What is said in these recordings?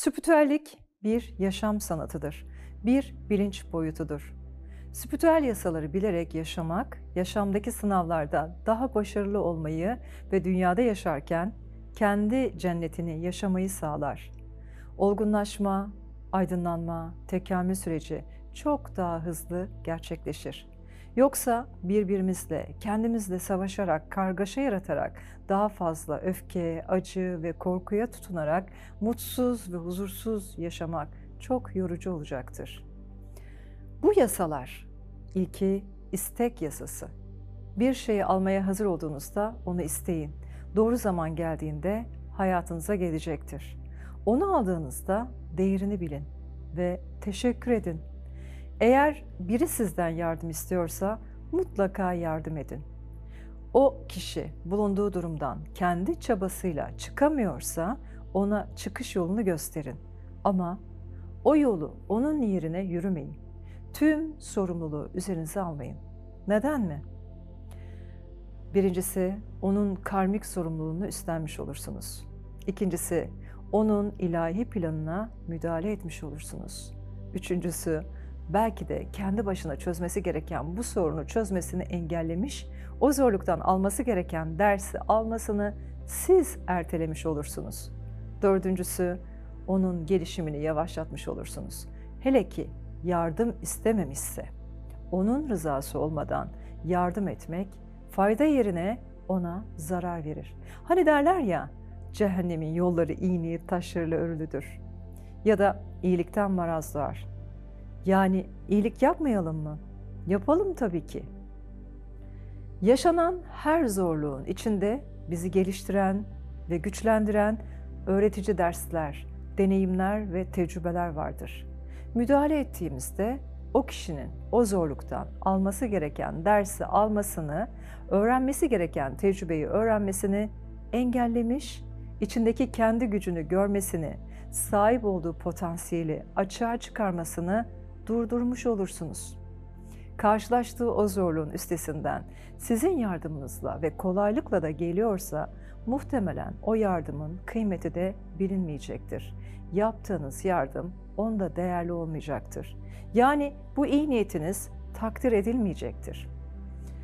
Spiritüellik bir yaşam sanatıdır. Bir bilinç boyutudur. Spiritüel yasaları bilerek yaşamak, yaşamdaki sınavlarda daha başarılı olmayı ve dünyada yaşarken kendi cennetini yaşamayı sağlar. Olgunlaşma, aydınlanma, tekamül süreci çok daha hızlı gerçekleşir. Yoksa birbirimizle, kendimizle savaşarak, kargaşa yaratarak, daha fazla öfke, acı ve korkuya tutunarak mutsuz ve huzursuz yaşamak çok yorucu olacaktır. Bu yasalar, ilki istek yasası. Bir şeyi almaya hazır olduğunuzda onu isteyin. Doğru zaman geldiğinde hayatınıza gelecektir. Onu aldığınızda değerini bilin ve teşekkür edin eğer biri sizden yardım istiyorsa mutlaka yardım edin. O kişi bulunduğu durumdan kendi çabasıyla çıkamıyorsa ona çıkış yolunu gösterin. Ama o yolu onun yerine yürümeyin. Tüm sorumluluğu üzerinize almayın. Neden mi? Birincisi, onun karmik sorumluluğunu üstlenmiş olursunuz. İkincisi, onun ilahi planına müdahale etmiş olursunuz. Üçüncüsü, belki de kendi başına çözmesi gereken bu sorunu çözmesini engellemiş, o zorluktan alması gereken dersi almasını siz ertelemiş olursunuz. Dördüncüsü, onun gelişimini yavaşlatmış olursunuz. Hele ki yardım istememişse, onun rızası olmadan yardım etmek fayda yerine ona zarar verir. Hani derler ya, cehennemin yolları iğneli taşlarla örülüdür. Ya da iyilikten maraz doğar. Yani iyilik yapmayalım mı? Yapalım tabii ki. Yaşanan her zorluğun içinde bizi geliştiren ve güçlendiren öğretici dersler, deneyimler ve tecrübeler vardır. Müdahale ettiğimizde o kişinin o zorluktan alması gereken dersi almasını, öğrenmesi gereken tecrübeyi öğrenmesini engellemiş, içindeki kendi gücünü görmesini, sahip olduğu potansiyeli açığa çıkarmasını durdurmuş olursunuz. Karşılaştığı o zorluğun üstesinden sizin yardımınızla ve kolaylıkla da geliyorsa muhtemelen o yardımın kıymeti de bilinmeyecektir. Yaptığınız yardım onda değerli olmayacaktır. Yani bu iyi niyetiniz takdir edilmeyecektir.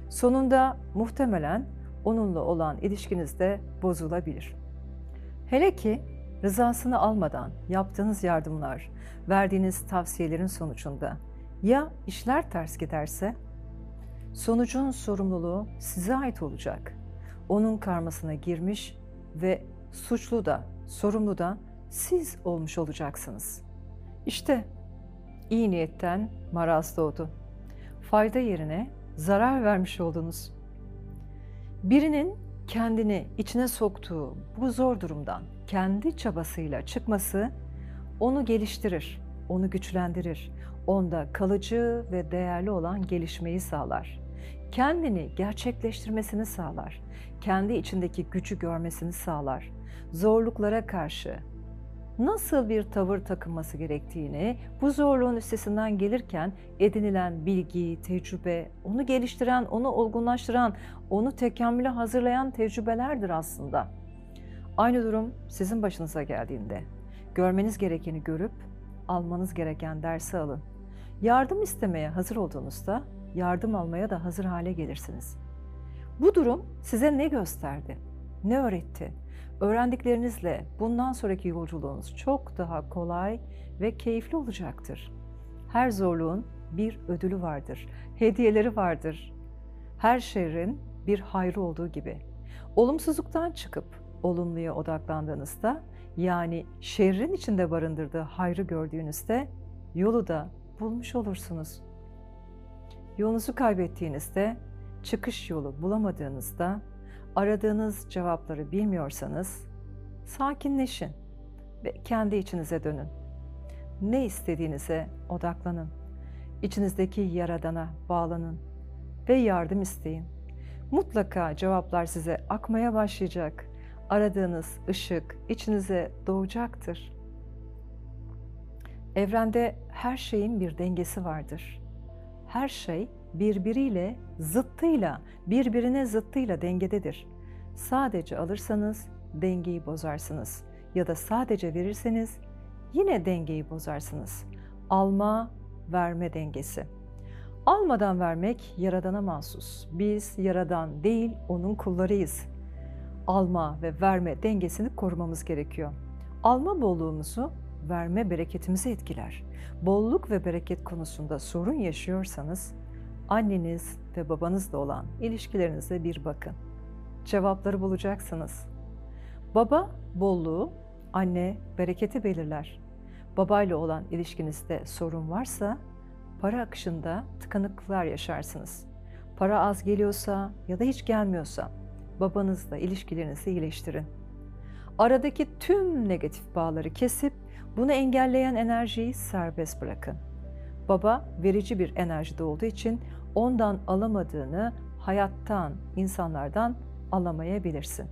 Sonunda muhtemelen onunla olan ilişkiniz de bozulabilir. Hele ki rızasını almadan yaptığınız yardımlar, verdiğiniz tavsiyelerin sonucunda ya işler ters giderse? Sonucun sorumluluğu size ait olacak. Onun karmasına girmiş ve suçlu da, sorumlu da siz olmuş olacaksınız. İşte iyi niyetten maraz doğdu. Fayda yerine zarar vermiş oldunuz. Birinin kendini içine soktuğu bu zor durumdan kendi çabasıyla çıkması onu geliştirir, onu güçlendirir, onda kalıcı ve değerli olan gelişmeyi sağlar. Kendini gerçekleştirmesini sağlar. Kendi içindeki gücü görmesini sağlar. Zorluklara karşı nasıl bir tavır takınması gerektiğini, bu zorluğun üstesinden gelirken edinilen bilgi, tecrübe, onu geliştiren, onu olgunlaştıran, onu tekamüle hazırlayan tecrübelerdir aslında. Aynı durum sizin başınıza geldiğinde görmeniz gerekeni görüp almanız gereken dersi alın. Yardım istemeye hazır olduğunuzda yardım almaya da hazır hale gelirsiniz. Bu durum size ne gösterdi? Ne öğretti? Öğrendiklerinizle bundan sonraki yolculuğunuz çok daha kolay ve keyifli olacaktır. Her zorluğun bir ödülü vardır, hediyeleri vardır. Her şerrin bir hayrı olduğu gibi. Olumsuzluktan çıkıp olumluya odaklandığınızda yani şerrin içinde barındırdığı hayrı gördüğünüzde yolu da bulmuş olursunuz. Yolunuzu kaybettiğinizde, çıkış yolu bulamadığınızda, aradığınız cevapları bilmiyorsanız sakinleşin ve kendi içinize dönün. Ne istediğinize odaklanın. İçinizdeki yaradana bağlanın ve yardım isteyin. Mutlaka cevaplar size akmaya başlayacak aradığınız ışık içinize doğacaktır. Evrende her şeyin bir dengesi vardır. Her şey birbiriyle zıttıyla, birbirine zıttıyla dengededir. Sadece alırsanız dengeyi bozarsınız ya da sadece verirseniz yine dengeyi bozarsınız. Alma, verme dengesi. Almadan vermek yaradana mahsus. Biz yaradan değil, onun kullarıyız. Alma ve verme dengesini korumamız gerekiyor. Alma bolluğumuzu, verme bereketimizi etkiler. Bolluk ve bereket konusunda sorun yaşıyorsanız, anneniz ve babanızla olan ilişkilerinize bir bakın. Cevapları bulacaksınız. Baba bolluğu, anne bereketi belirler. Babayla olan ilişkinizde sorun varsa para akışında tıkanıklıklar yaşarsınız. Para az geliyorsa ya da hiç gelmiyorsa babanızla ilişkilerinizi iyileştirin. Aradaki tüm negatif bağları kesip bunu engelleyen enerjiyi serbest bırakın. Baba verici bir enerjide olduğu için ondan alamadığını hayattan, insanlardan alamayabilirsin.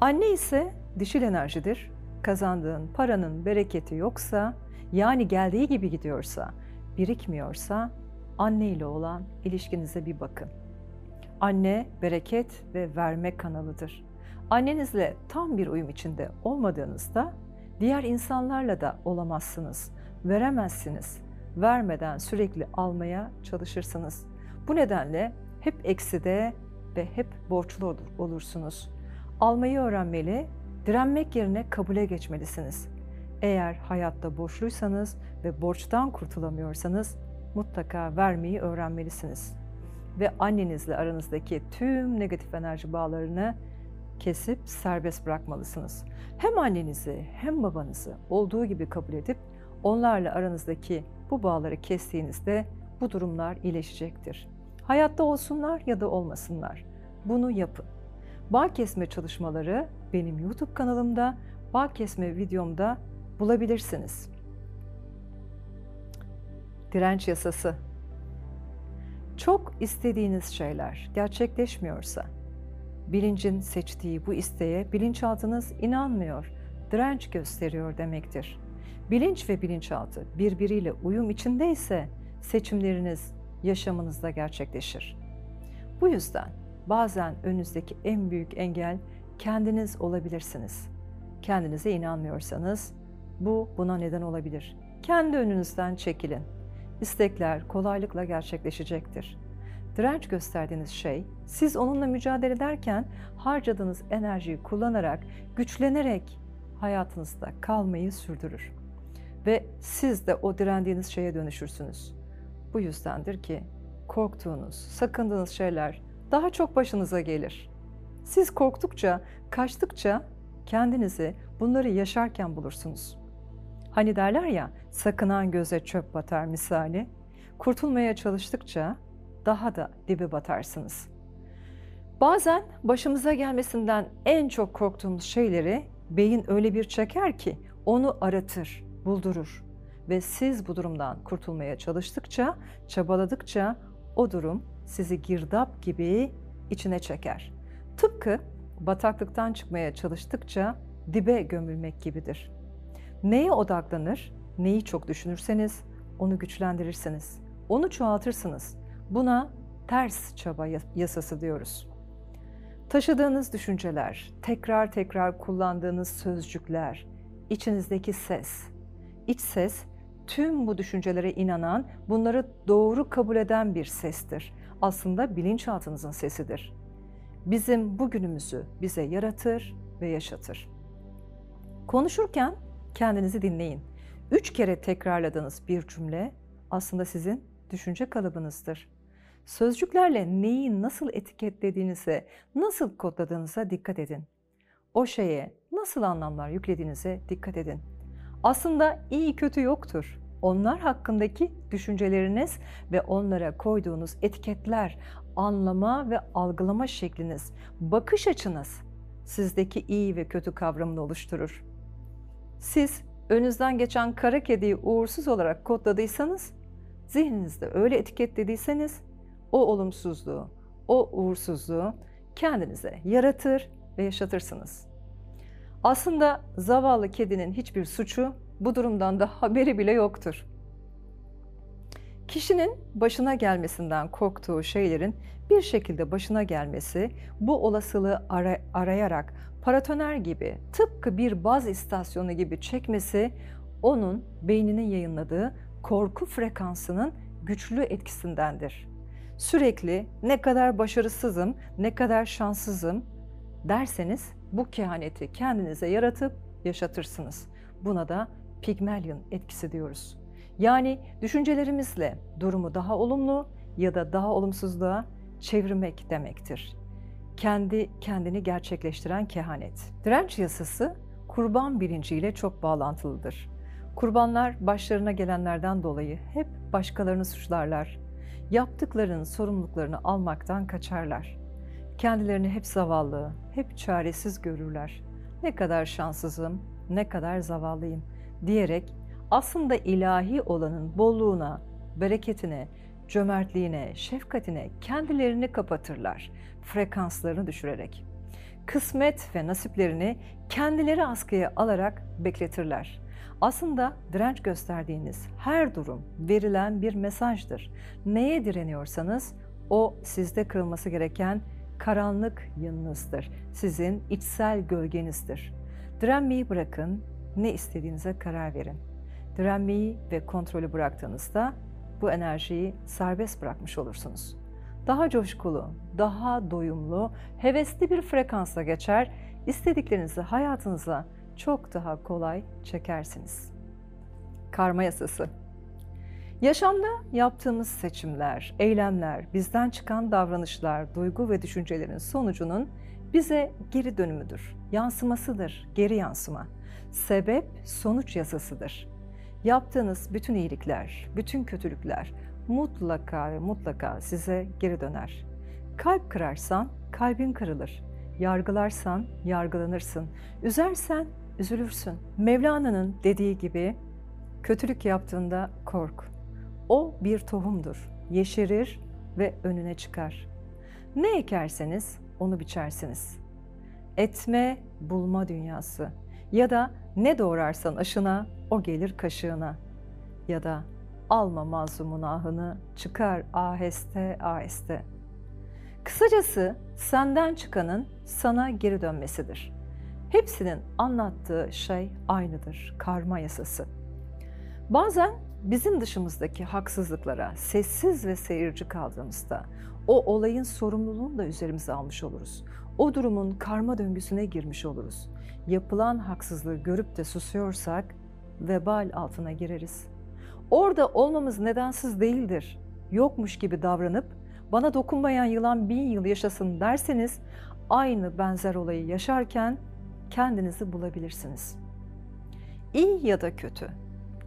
Anne ise dişil enerjidir. Kazandığın paranın bereketi yoksa, yani geldiği gibi gidiyorsa, birikmiyorsa anne ile olan ilişkinize bir bakın. Anne bereket ve verme kanalıdır. Annenizle tam bir uyum içinde olmadığınızda diğer insanlarla da olamazsınız, veremezsiniz. Vermeden sürekli almaya çalışırsınız. Bu nedenle hep ekside ve hep borçlu olursunuz. Almayı öğrenmeli, direnmek yerine kabule geçmelisiniz. Eğer hayatta borçluysanız ve borçtan kurtulamıyorsanız mutlaka vermeyi öğrenmelisiniz. Ve annenizle aranızdaki tüm negatif enerji bağlarını kesip serbest bırakmalısınız. Hem annenizi hem babanızı olduğu gibi kabul edip onlarla aranızdaki bu bağları kestiğinizde bu durumlar iyileşecektir. Hayatta olsunlar ya da olmasınlar. Bunu yapın. Bağ kesme çalışmaları benim YouTube kanalımda, bağ kesme videomda bulabilirsiniz. Direnç yasası. Çok istediğiniz şeyler gerçekleşmiyorsa, bilincin seçtiği bu isteğe bilinçaltınız inanmıyor, direnç gösteriyor demektir. Bilinç ve bilinçaltı birbiriyle uyum içindeyse seçimleriniz yaşamınızda gerçekleşir. Bu yüzden bazen önünüzdeki en büyük engel kendiniz olabilirsiniz. Kendinize inanmıyorsanız bu buna neden olabilir. Kendi önünüzden çekilin. İstekler kolaylıkla gerçekleşecektir. Direnç gösterdiğiniz şey, siz onunla mücadele ederken harcadığınız enerjiyi kullanarak, güçlenerek hayatınızda kalmayı sürdürür. Ve siz de o direndiğiniz şeye dönüşürsünüz. Bu yüzdendir ki korktuğunuz, sakındığınız şeyler daha çok başınıza gelir. Siz korktukça, kaçtıkça kendinizi bunları yaşarken bulursunuz. Hani derler ya, sakınan göze çöp batar misali. Kurtulmaya çalıştıkça daha da dibe batarsınız. Bazen başımıza gelmesinden en çok korktuğumuz şeyleri beyin öyle bir çeker ki onu aratır, buldurur ve siz bu durumdan kurtulmaya çalıştıkça, çabaladıkça o durum sizi girdap gibi içine çeker. Tıpkı bataklıktan çıkmaya çalıştıkça dibe gömülmek gibidir. Neye odaklanır, neyi çok düşünürseniz onu güçlendirirsiniz. Onu çoğaltırsınız. Buna ters çaba yasası diyoruz. Taşıdığınız düşünceler, tekrar tekrar kullandığınız sözcükler, içinizdeki ses. İç ses tüm bu düşüncelere inanan, bunları doğru kabul eden bir sestir. Aslında bilinçaltınızın sesidir. Bizim bugünümüzü bize yaratır ve yaşatır. Konuşurken kendinizi dinleyin. Üç kere tekrarladığınız bir cümle aslında sizin düşünce kalıbınızdır. Sözcüklerle neyi nasıl etiketlediğinize, nasıl kodladığınıza dikkat edin. O şeye nasıl anlamlar yüklediğinize dikkat edin. Aslında iyi kötü yoktur. Onlar hakkındaki düşünceleriniz ve onlara koyduğunuz etiketler, anlama ve algılama şekliniz, bakış açınız sizdeki iyi ve kötü kavramını oluşturur. Siz önünüzden geçen kara kediyi uğursuz olarak kodladıysanız, zihninizde öyle etiketlediyseniz o olumsuzluğu, o uğursuzluğu kendinize yaratır ve yaşatırsınız. Aslında zavallı kedinin hiçbir suçu bu durumdan da haberi bile yoktur. Kişinin başına gelmesinden korktuğu şeylerin bir şekilde başına gelmesi, bu olasılığı ara, arayarak paratoner gibi tıpkı bir baz istasyonu gibi çekmesi onun beyninin yayınladığı korku frekansının güçlü etkisindendir. Sürekli ne kadar başarısızım, ne kadar şanssızım derseniz bu kehaneti kendinize yaratıp yaşatırsınız. Buna da Pygmalion etkisi diyoruz. Yani düşüncelerimizle durumu daha olumlu ya da daha olumsuzluğa çevirmek demektir. Kendi kendini gerçekleştiren kehanet. Direnç yasası kurban bilinciyle çok bağlantılıdır. Kurbanlar başlarına gelenlerden dolayı hep başkalarını suçlarlar. Yaptıklarının sorumluluklarını almaktan kaçarlar. Kendilerini hep zavallı, hep çaresiz görürler. Ne kadar şanssızım, ne kadar zavallıyım diyerek aslında ilahi olanın bolluğuna, bereketine, cömertliğine, şefkatine kendilerini kapatırlar, frekanslarını düşürerek. Kısmet ve nasiplerini kendileri askıya alarak bekletirler. Aslında direnç gösterdiğiniz her durum verilen bir mesajdır. Neye direniyorsanız o sizde kırılması gereken karanlık yanınızdır. Sizin içsel gölgenizdir. Direnmeyi bırakın, ne istediğinize karar verin. Direnmeyi ve kontrolü bıraktığınızda bu enerjiyi serbest bırakmış olursunuz. Daha coşkulu, daha doyumlu, hevesli bir frekansla geçer, istediklerinizi hayatınıza çok daha kolay çekersiniz. Karma yasası Yaşamda yaptığımız seçimler, eylemler, bizden çıkan davranışlar, duygu ve düşüncelerin sonucunun bize geri dönümüdür, yansımasıdır, geri yansıma. Sebep sonuç yasasıdır. Yaptığınız bütün iyilikler, bütün kötülükler mutlaka ve mutlaka size geri döner. Kalp kırarsan kalbin kırılır. Yargılarsan yargılanırsın. Üzersen üzülürsün. Mevlana'nın dediği gibi kötülük yaptığında kork. O bir tohumdur. Yeşerir ve önüne çıkar. Ne ekerseniz onu biçersiniz. Etme bulma dünyası ya da ne doğrarsan aşına o gelir kaşığına ya da alma mazlumun ahını çıkar aheste aheste. Kısacası senden çıkanın sana geri dönmesidir. Hepsinin anlattığı şey aynıdır, karma yasası. Bazen bizim dışımızdaki haksızlıklara sessiz ve seyirci kaldığımızda o olayın sorumluluğunu da üzerimize almış oluruz. O durumun karma döngüsüne girmiş oluruz. Yapılan haksızlığı görüp de susuyorsak vebal altına gireriz. Orada olmamız nedensiz değildir. Yokmuş gibi davranıp bana dokunmayan yılan bin yıl yaşasın derseniz aynı benzer olayı yaşarken kendinizi bulabilirsiniz. İyi ya da kötü,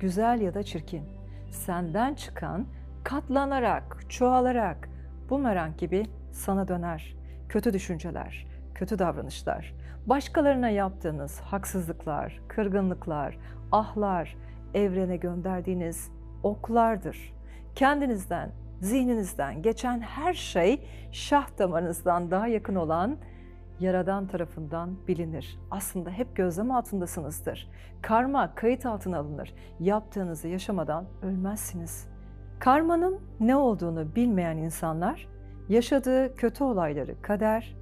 güzel ya da çirkin, senden çıkan katlanarak, çoğalarak bumerang gibi sana döner. Kötü düşünceler, kötü davranışlar, başkalarına yaptığınız haksızlıklar, kırgınlıklar, ahlar, evrene gönderdiğiniz oklardır. Kendinizden, zihninizden geçen her şey şah damarınızdan daha yakın olan Yaradan tarafından bilinir. Aslında hep gözlem altındasınızdır. Karma kayıt altına alınır. Yaptığınızı yaşamadan ölmezsiniz. Karmanın ne olduğunu bilmeyen insanlar yaşadığı kötü olayları kader,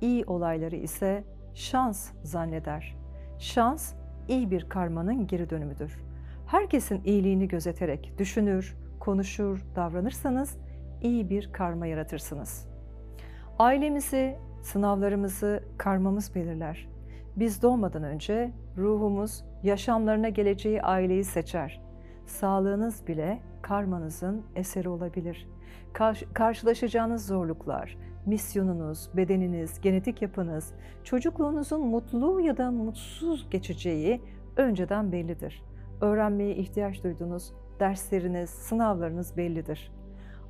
iyi olayları ise şans zanneder. Şans iyi bir karmanın geri dönümüdür. Herkesin iyiliğini gözeterek düşünür, konuşur, davranırsanız iyi bir karma yaratırsınız. Ailemizi, sınavlarımızı karmamız belirler. Biz doğmadan önce ruhumuz yaşamlarına geleceği aileyi seçer. Sağlığınız bile karmanızın eseri olabilir. karşılaşacağınız zorluklar, misyonunuz, bedeniniz, genetik yapınız, çocukluğunuzun mutlu ya da mutsuz geçeceği önceden bellidir. Öğrenmeye ihtiyaç duyduğunuz dersleriniz, sınavlarınız bellidir.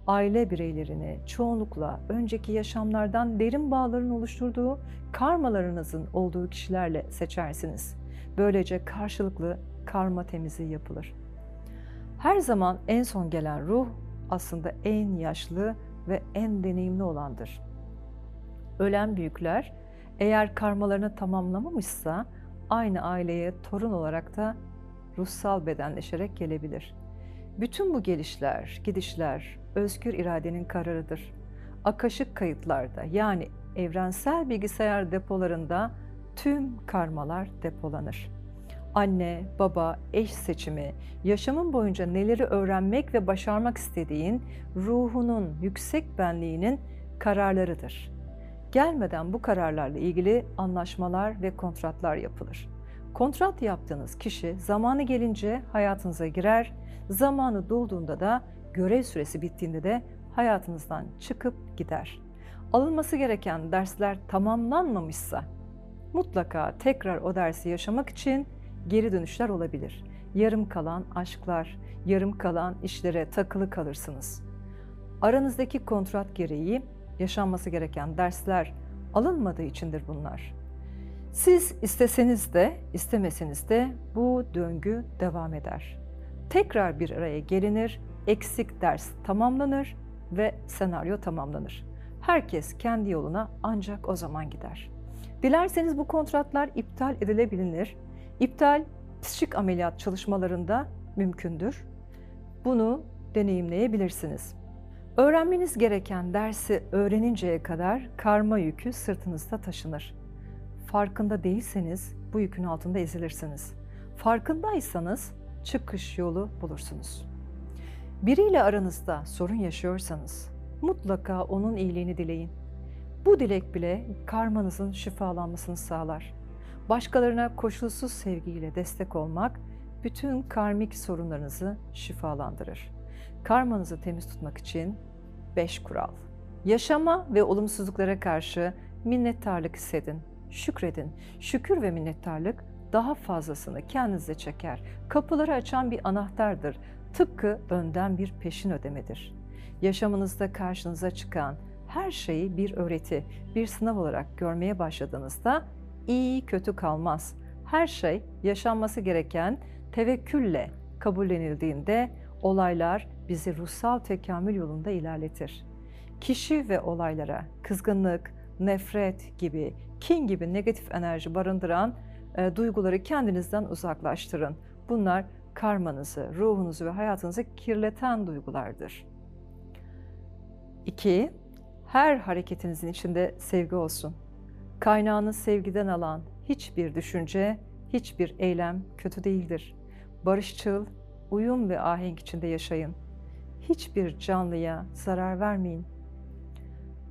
Aile bireylerini çoğunlukla önceki yaşamlardan derin bağların oluşturduğu karmalarınızın olduğu kişilerle seçersiniz. Böylece karşılıklı karma temizliği yapılır. Her zaman en son gelen ruh aslında en yaşlı ve en deneyimli olandır. Ölen büyükler eğer karmalarını tamamlamamışsa aynı aileye torun olarak da ruhsal bedenleşerek gelebilir. Bütün bu gelişler, gidişler özgür iradenin kararıdır. Akaşık kayıtlarda yani evrensel bilgisayar depolarında tüm karmalar depolanır. Anne, baba, eş seçimi, yaşamın boyunca neleri öğrenmek ve başarmak istediğin ruhunun yüksek benliğinin kararlarıdır. Gelmeden bu kararlarla ilgili anlaşmalar ve kontratlar yapılır. Kontrat yaptığınız kişi zamanı gelince hayatınıza girer, zamanı dolduğunda da görev süresi bittiğinde de hayatınızdan çıkıp gider. Alınması gereken dersler tamamlanmamışsa mutlaka tekrar o dersi yaşamak için geri dönüşler olabilir. Yarım kalan aşklar, yarım kalan işlere takılı kalırsınız. Aranızdaki kontrat gereği yaşanması gereken dersler alınmadığı içindir bunlar. Siz isteseniz de istemeseniz de bu döngü devam eder. Tekrar bir araya gelinir, eksik ders tamamlanır ve senaryo tamamlanır. Herkes kendi yoluna ancak o zaman gider. Dilerseniz bu kontratlar iptal edilebilir. İptal psikik ameliyat çalışmalarında mümkündür. Bunu deneyimleyebilirsiniz. Öğrenmeniz gereken dersi öğreninceye kadar karma yükü sırtınızda taşınır. Farkında değilseniz bu yükün altında ezilirsiniz. Farkındaysanız çıkış yolu bulursunuz. Biriyle aranızda sorun yaşıyorsanız mutlaka onun iyiliğini dileyin. Bu dilek bile karmanızın şifalanmasını sağlar. Başkalarına koşulsuz sevgiyle destek olmak bütün karmik sorunlarınızı şifalandırır. Karmanızı temiz tutmak için 5 kural. Yaşama ve olumsuzluklara karşı minnettarlık hissedin. Şükredin. Şükür ve minnettarlık daha fazlasını kendinize çeker. Kapıları açan bir anahtardır. Tıpkı önden bir peşin ödemedir. Yaşamınızda karşınıza çıkan her şeyi bir öğreti, bir sınav olarak görmeye başladığınızda iyi kötü kalmaz. Her şey yaşanması gereken tevekkülle kabullenildiğinde olaylar bizi ruhsal tekamül yolunda ilerletir. Kişi ve olaylara kızgınlık, nefret gibi, kin gibi negatif enerji barındıran e, duyguları kendinizden uzaklaştırın. Bunlar karmanızı, ruhunuzu ve hayatınızı kirleten duygulardır. 2. Her hareketinizin içinde sevgi olsun. Kaynağını sevgiden alan hiçbir düşünce, hiçbir eylem kötü değildir. Barışçıl, uyum ve ahenk içinde yaşayın. Hiçbir canlıya zarar vermeyin.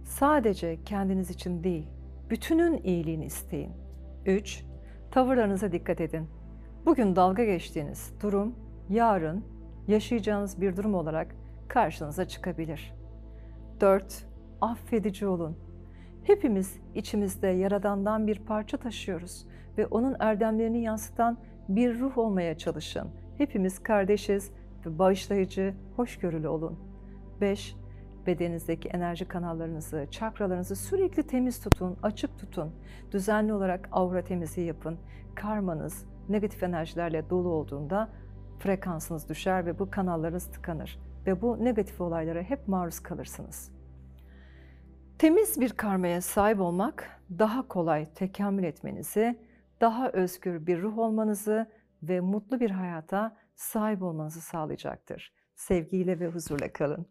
Sadece kendiniz için değil, bütünün iyiliğini isteyin. 3. Tavırlarınıza dikkat edin. Bugün dalga geçtiğiniz durum, yarın yaşayacağınız bir durum olarak karşınıza çıkabilir. 4. Affedici olun. Hepimiz içimizde Yaradan'dan bir parça taşıyoruz ve onun erdemlerini yansıtan bir ruh olmaya çalışın. Hepimiz kardeşiz ve bağışlayıcı, hoşgörülü olun. 5. Bedeninizdeki enerji kanallarınızı, çakralarınızı sürekli temiz tutun, açık tutun. Düzenli olarak aura temizliği yapın. Karmanız negatif enerjilerle dolu olduğunda frekansınız düşer ve bu kanallarınız tıkanır ve bu negatif olaylara hep maruz kalırsınız. Temiz bir karmaya sahip olmak daha kolay tekamül etmenizi, daha özgür bir ruh olmanızı ve mutlu bir hayata sahip olmanızı sağlayacaktır. Sevgiyle ve huzurla kalın.